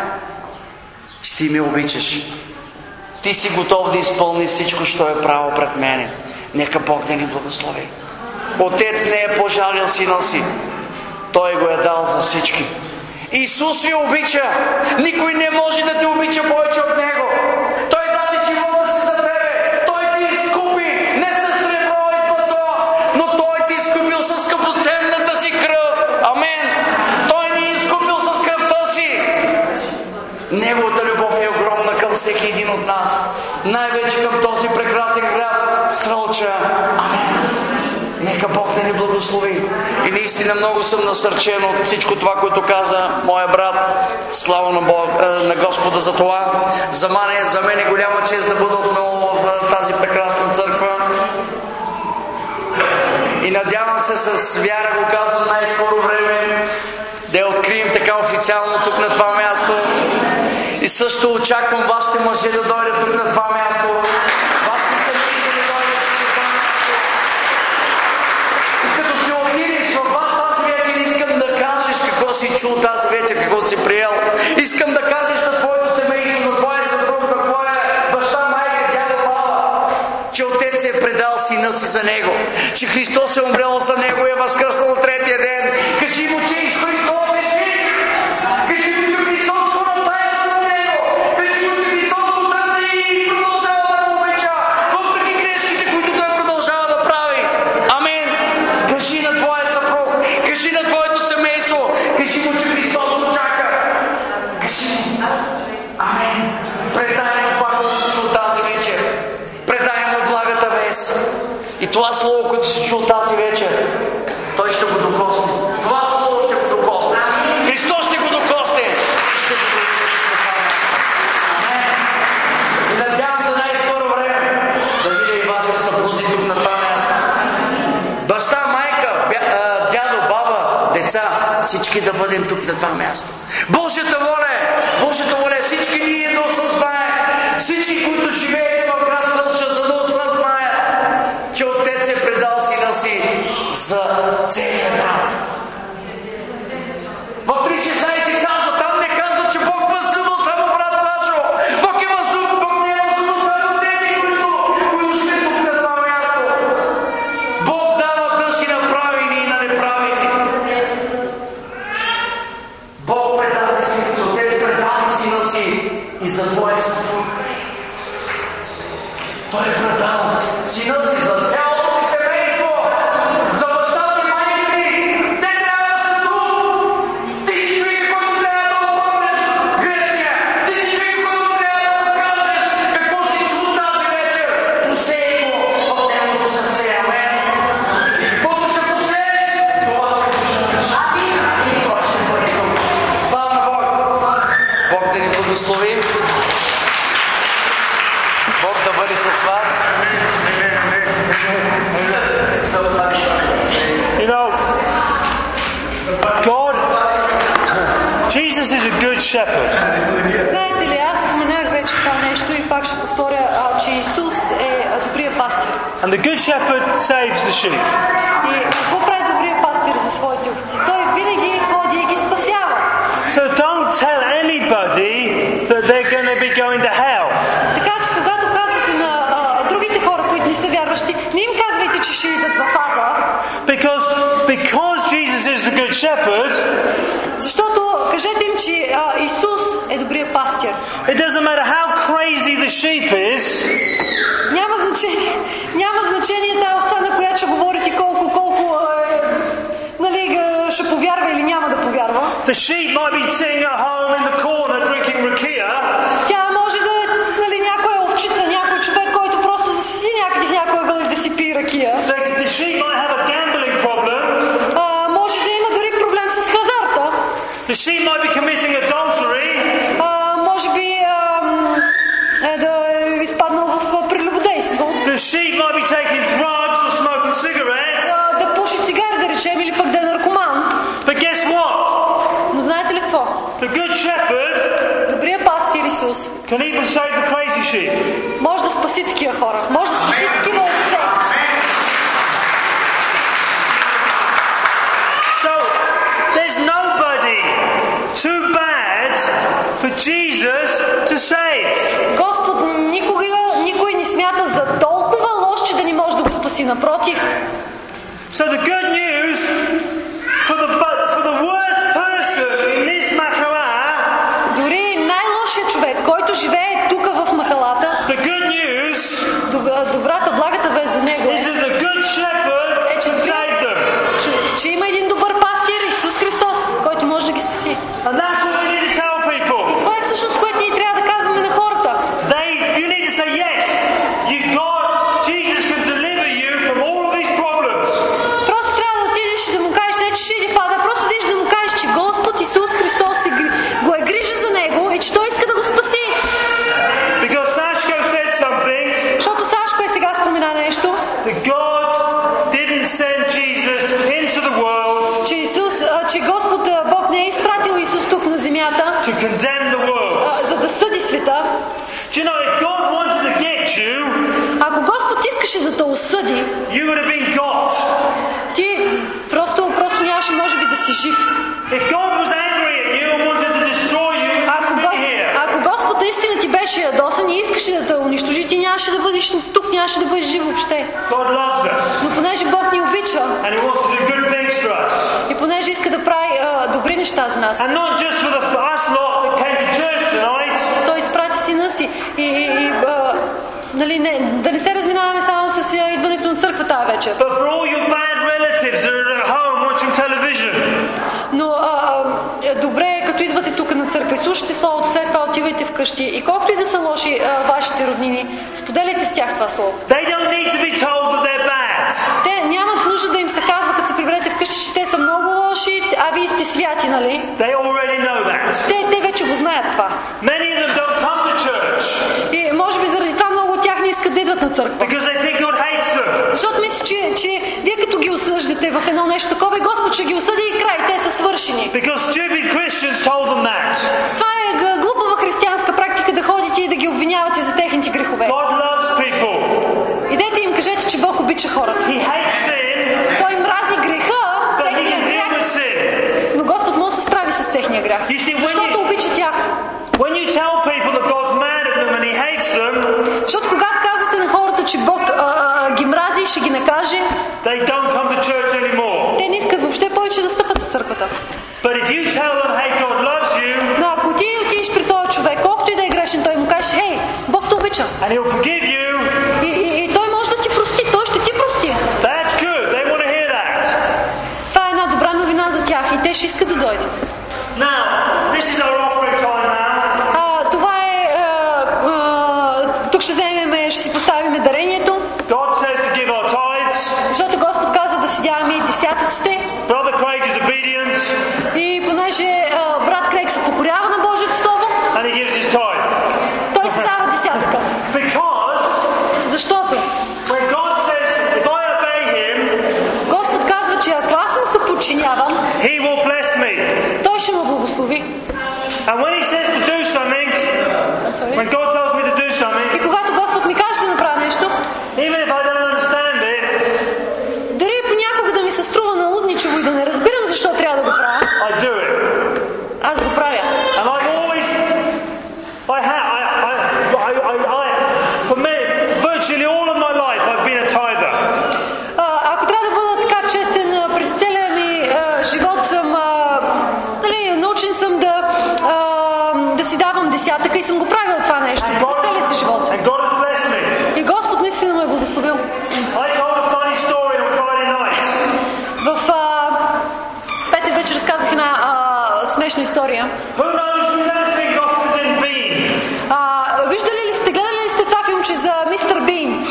Speaker 3: че ти ме обичаш. Ти си готов да изпълниш всичко, що е право пред мене. Нека Бог да ни благослови. Отец не е пожалил сина си. Той го е дал за всички. Исус ви обича. Никой не може да те обича повече от Него. Той даде живота си за тебе. Той ти изкупи. Не с сребро и злато, но Той ти изкупил с скъпоценната си кръв. Амен. Той ни е изкупил с кръвта си. Неговата любов е огромна към всеки един от нас. Най-вече към този прекрасен град Срълча. Амен. Нека Бог да ни благослови. И наистина много съм насърчен от всичко това, което каза моя брат. Слава на, Бог, е, на Господа за това. За мен, за мен е голяма чест да бъда отново в е, тази прекрасна църква. И надявам се с вяра го казвам най-скоро време да я открием така официално тук на това място. И също очаквам вашите мъже да дойдат тук на това място. Тази вечер, какво си приел. Искам да кажеш на твоето семейство, на твоя съпруг, на твоя баща, майка, дядо, баба, че Отец е предал сина си за него, че Христос е умрял за него и е възкръснал третия ден. Кажи му, че и Христос е жив! Кажи му, че Христос го направи за него! Кажи му, че Христос го търси и продължава да го обича, въпреки грешките, които той продължава да прави. Амин! Кажи на твоя съпруг, кажи на твоето семейство, кажи му, че Христос го чака. Кажи му. Амин! Предай му това, което си чул тази вечер. Предай му благата вест. И това слово, което си чул тази вечер, той ще го докосне. Това слово ще го докосне. Христос ще го докосне. Ще го докосне. Амен. И надявам се най-скоро време да видя и вашите съпрузи тук на това място. Баща, майка, бя, а, дядо, баба, деца, всички да бъдем тук Olha é para. Se não se
Speaker 1: shepherd saves the sheep. The sheep might be sitting at home in the corner drinking rakia,
Speaker 2: Тя може да е нали, някоя овчица, някой човек, който просто да си някъде в някоя ъгъл и да си пие ракия.
Speaker 1: the, the sheep might have a gambling problem,
Speaker 2: А, може да има дори проблем с хазарта.
Speaker 1: the sheep might be committing adultery,
Speaker 2: А, може би ам, е, да е изпаднал в а, прелюбодейство.
Speaker 1: the sheep might be taking drugs or smoking cigarettes.
Speaker 2: А, да пуши цигари, да речем, или пък да е наркоман.
Speaker 1: But guess what?
Speaker 2: Но знаете ли какво?
Speaker 1: The good shepherd
Speaker 2: Добрият пастир Исус
Speaker 1: can even save sheep.
Speaker 2: може да спаси такива хора. Може да спаси такива овце.
Speaker 1: So there's nobody too bad for Jesus to save.
Speaker 2: Господ никога, никой не смята за толкова лош, че да не може да го спаси. Напротив,
Speaker 1: So the good condemn the world.
Speaker 2: а, за да съди света.
Speaker 1: Do you know, if God wanted to get you,
Speaker 2: Ако Господ искаше да те осъди,
Speaker 1: you would have been got.
Speaker 2: ти просто, просто нямаше може би да си жив.
Speaker 1: If God was angry at you and wanted to destroy you, you
Speaker 2: Ако,
Speaker 1: wouldn't
Speaker 2: Гос...
Speaker 1: be here.
Speaker 2: Господ наистина ти беше ядосан и искаше да те унищожи, ти нямаше да бъдеш тук, нямаше да бъдеш жив въобще. Но понеже Бог ни обича и понеже иска да прави а, добри неща за нас, Той изпрати сина си и, и, и а, нали, не, да не се разминаваме само с идването на църква тази вечер. Но а, добре е, слушате Словото, след това отивайте вкъщи и колкото и да са лоши а, вашите роднини, споделяйте с тях това Слово. Те нямат нужда да им се казва, като се приберете вкъщи, че те са много лоши, а вие сте святи, нали? Те, те вече го знаят това.
Speaker 1: Many of them don't come to church
Speaker 2: идват на църква. Защото мисля, че, че вие като ги осъждате в едно нещо такова, и Господ ще ги осъди и край, те са свършени. Това е глупава християнска практика да ходите и да ги обвинявате за техните грехове. Идете им кажете, че Бог обича хората. Той мрази греха, но Господ може да се справи с техния грях. Защото обича тях. Защото когато че Бог а, ги мрази и ще ги накаже,
Speaker 1: they don't come to church anymore.
Speaker 2: те не искат въобще повече да стъпат в църквата.
Speaker 1: But if you tell them, hey, God loves you,
Speaker 2: Но ако ти отидеш при този човек, колкото и да е грешен, той му каже, хей, Бог те обича.
Speaker 1: and He'll forgive you,
Speaker 2: И, и, и той може да ти прости, той ще ти прости.
Speaker 1: that's good. They want to hear that.
Speaker 2: Това е една добра новина за тях и те ще искат да дойдат.
Speaker 1: And when He says to do something, when God tells me to do
Speaker 2: И
Speaker 1: something,
Speaker 2: когато Господ ми каже да направя нещо,
Speaker 1: even if I in Bean?
Speaker 2: А, виждали ли сте, гледали ли сте това филмче за мистер Бин?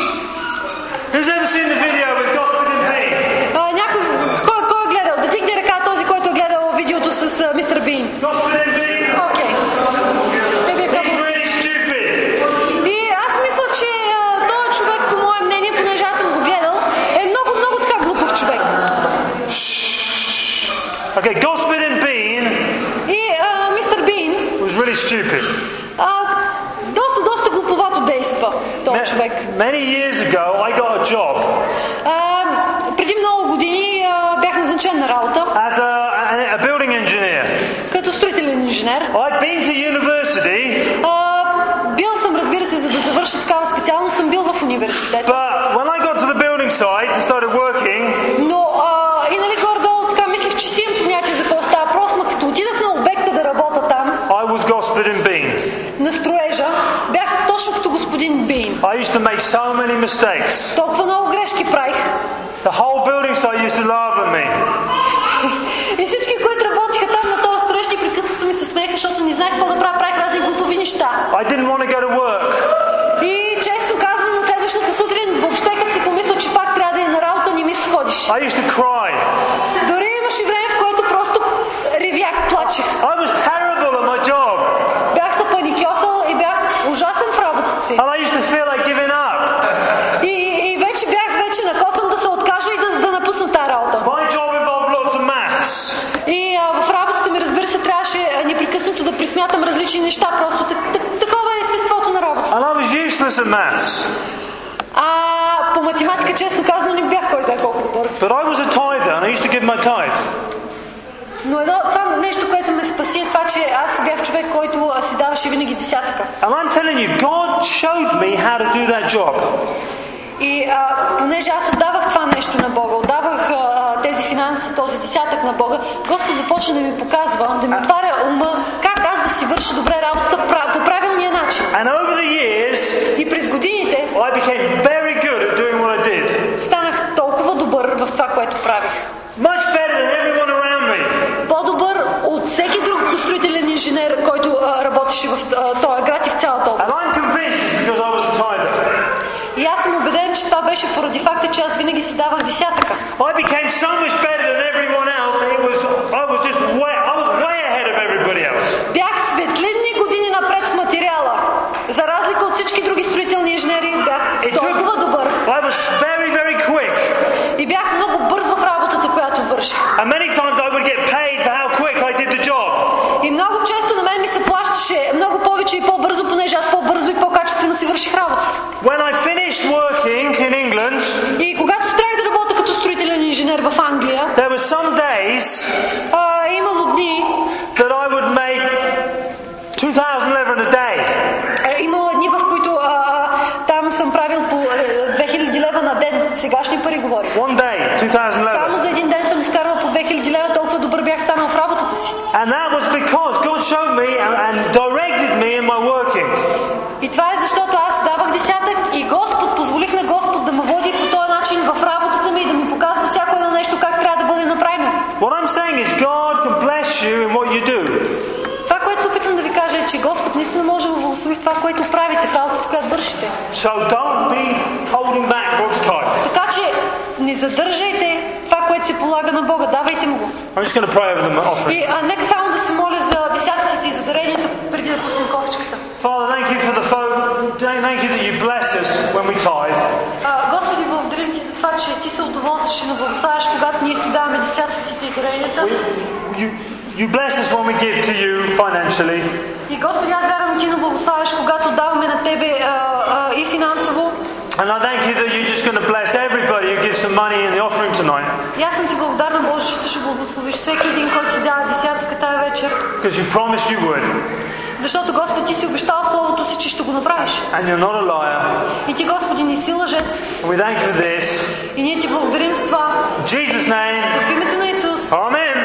Speaker 1: Who's ever seen the video with Gospel in Bean?
Speaker 2: А, някой, кой, кой е гледал? Да дигне ръка този, който е гледал видеото с а, мистер Бин.
Speaker 1: Gospel in Bean?
Speaker 2: Окей. Maybe a
Speaker 1: He's
Speaker 2: couple.
Speaker 1: really stupid.
Speaker 2: И аз мисля, че а, този човек, по мое мнение, понеже аз съм го гледал, е много, много така глупав човек.
Speaker 1: Okay, Gospel in Bean
Speaker 2: И а, мистер Бин
Speaker 1: was really stupid.
Speaker 2: а, доста, доста глуповато действа този човек.
Speaker 1: Many years ago, I got a job
Speaker 2: А, преди много години а, бях назначен на работа
Speaker 1: as a, a, a building engineer.
Speaker 2: като строителен инженер.
Speaker 1: I'd been to university,
Speaker 2: А, бил съм, разбира се, за да завърша такава специалност, съм бил в университет.
Speaker 1: but when I got to the building site and started working,
Speaker 2: Но а, и нали горе-долу така мислех, че си имам понятие за какво става. Просто ма като отидах на обекта да работя там,
Speaker 1: I was Gospel in Bean.
Speaker 2: на строежа, бях точно като господин Бин.
Speaker 1: I used to make so many mistakes.
Speaker 2: Толкова много грешки правих.
Speaker 1: The whole building site used to laugh at me.
Speaker 2: И всички, които работиха там на този строеж, непрекъснато ми се смееха, защото не знаех какво да правя, правих разни глупови неща.
Speaker 1: I didn't want to go to work.
Speaker 2: И често казвам, следващата сутрин, въобще като си помисля, че пак трябва да е на работа, не ми се ходиш.
Speaker 1: I used to cry.
Speaker 2: Дори имаше време, в което просто ревях, плачех.
Speaker 1: I was terrible at my job.
Speaker 2: Бях се паникьосал и бях ужасен в работата си.
Speaker 1: And I used to feel like giving up.
Speaker 2: И, и вече бях вече на косъм да се откажа и да, да напусна тази работа.
Speaker 1: My job involved lots of maths.
Speaker 2: И а, в работата ми, разбира се, трябваше а, непрекъснато да присмятам различни неща. Просто так, так, такова е естеството на работа.
Speaker 1: And I was useless at maths.
Speaker 2: А по математика, честно казано, не бях кой знае колко добър.
Speaker 1: But I was a tither and I used to give my tithe.
Speaker 2: Но едно, това нещо, което ме спаси е това, че аз бях човек, който си даваше винаги десятъка.
Speaker 1: And I'm telling you, God showed me how to do that job.
Speaker 2: И а, понеже аз отдавах това нещо на Бога, отдавах а, тези финанси, този десятък на Бога, Господ започна да ми показва, да ми отваря ума, как аз да си върша добре работата по правилния начин.
Speaker 1: And over the years,
Speaker 2: И през годините
Speaker 1: I became very good at doing what I did.
Speaker 2: станах толкова добър в това, което правих.
Speaker 1: Much better than everyone around me.
Speaker 2: По-добър от всеки друг строителен инженер, който а, работеше в а, този град и в цялата
Speaker 1: And
Speaker 2: област.
Speaker 1: I'm convinced because I was a tither.
Speaker 2: И аз съм убеден, че това беше поради факта, че аз винаги си давах десятъка.
Speaker 1: I became so much better than everyone else. It was I was just way I was way ahead of everybody else.
Speaker 2: Бях светлинни години напред с материала. За разлика от всички други строителни инженери, бях
Speaker 1: It took-
Speaker 2: толкова добър.
Speaker 1: I was very very quick.
Speaker 2: И бях много бърз в работата, която върших.
Speaker 1: And many times I would get paid for how quick I did the job.
Speaker 2: И много често на мен ми се плащаше много повече и по-бързо, понеже аз по-бързо и по-качествено си върших работата.
Speaker 1: When I finished working in England,
Speaker 2: И когато спрях да работя като строителен инженер в Англия,
Speaker 1: there were some days
Speaker 2: а, е имало дни,
Speaker 1: that I would make 2,000 lira a day.
Speaker 2: е имало дни, в които а, а, там съм правил по е, 2000 лева на ден. Сегашни пари говоря.
Speaker 1: One day, 2,000
Speaker 2: Само
Speaker 1: lira.
Speaker 2: за един ден съм изкарвал по 2000 лева, толкова добър бях станал в работата си.
Speaker 1: And that was because God showed me and, and directed me in my working.
Speaker 2: И това е защото аз давах десятък и Господ, позволих на Господ да ме води по този начин в работата ми и да ми показва всяко едно нещо как трябва да бъде направено.
Speaker 1: What I'm saying is God can bless you in what you do.
Speaker 2: Това, което се опитвам да ви кажа е, че Господ наистина може да благослови в това, което правите, в работата, която вършите.
Speaker 1: So don't be holding back God's tithe.
Speaker 2: Така че не задържайте това, което се полага на Бога. Давайте му го.
Speaker 1: I'm just going to pray over the offering.
Speaker 2: И а, нека само да се моля за десятъците и за даренията, преди да пуснем кофичката.
Speaker 1: Father, thank you for the phone. Thank you that you bless us when we tithe.
Speaker 2: А, Господи, благодарим ти за това, че ти се удоволстваш и ни благославяш, когато ние си даваме десятъците и даренията.
Speaker 1: We, you, You bless us when we give to you financially.
Speaker 2: И Господи, аз вярвам, Ти ни благославяш, когато даваме на Тебе а, а, и финансово.
Speaker 1: And I thank you that you're just going to bless everybody who gives some money in the offering tonight.
Speaker 2: И аз съм Ти благодарна, Боже, че ще благословиш всеки един, който си дава десятъка тая вечер.
Speaker 1: Because you promised you would.
Speaker 2: Защото, Господи, Ти си обещал Словото си, че ще го направиш.
Speaker 1: And you're not a liar.
Speaker 2: И Ти, Господи, не си лъжец.
Speaker 1: We thank you for this.
Speaker 2: И ние Ти благодарим за това.
Speaker 1: In Jesus' name.
Speaker 2: В името на Исус.
Speaker 1: Amen.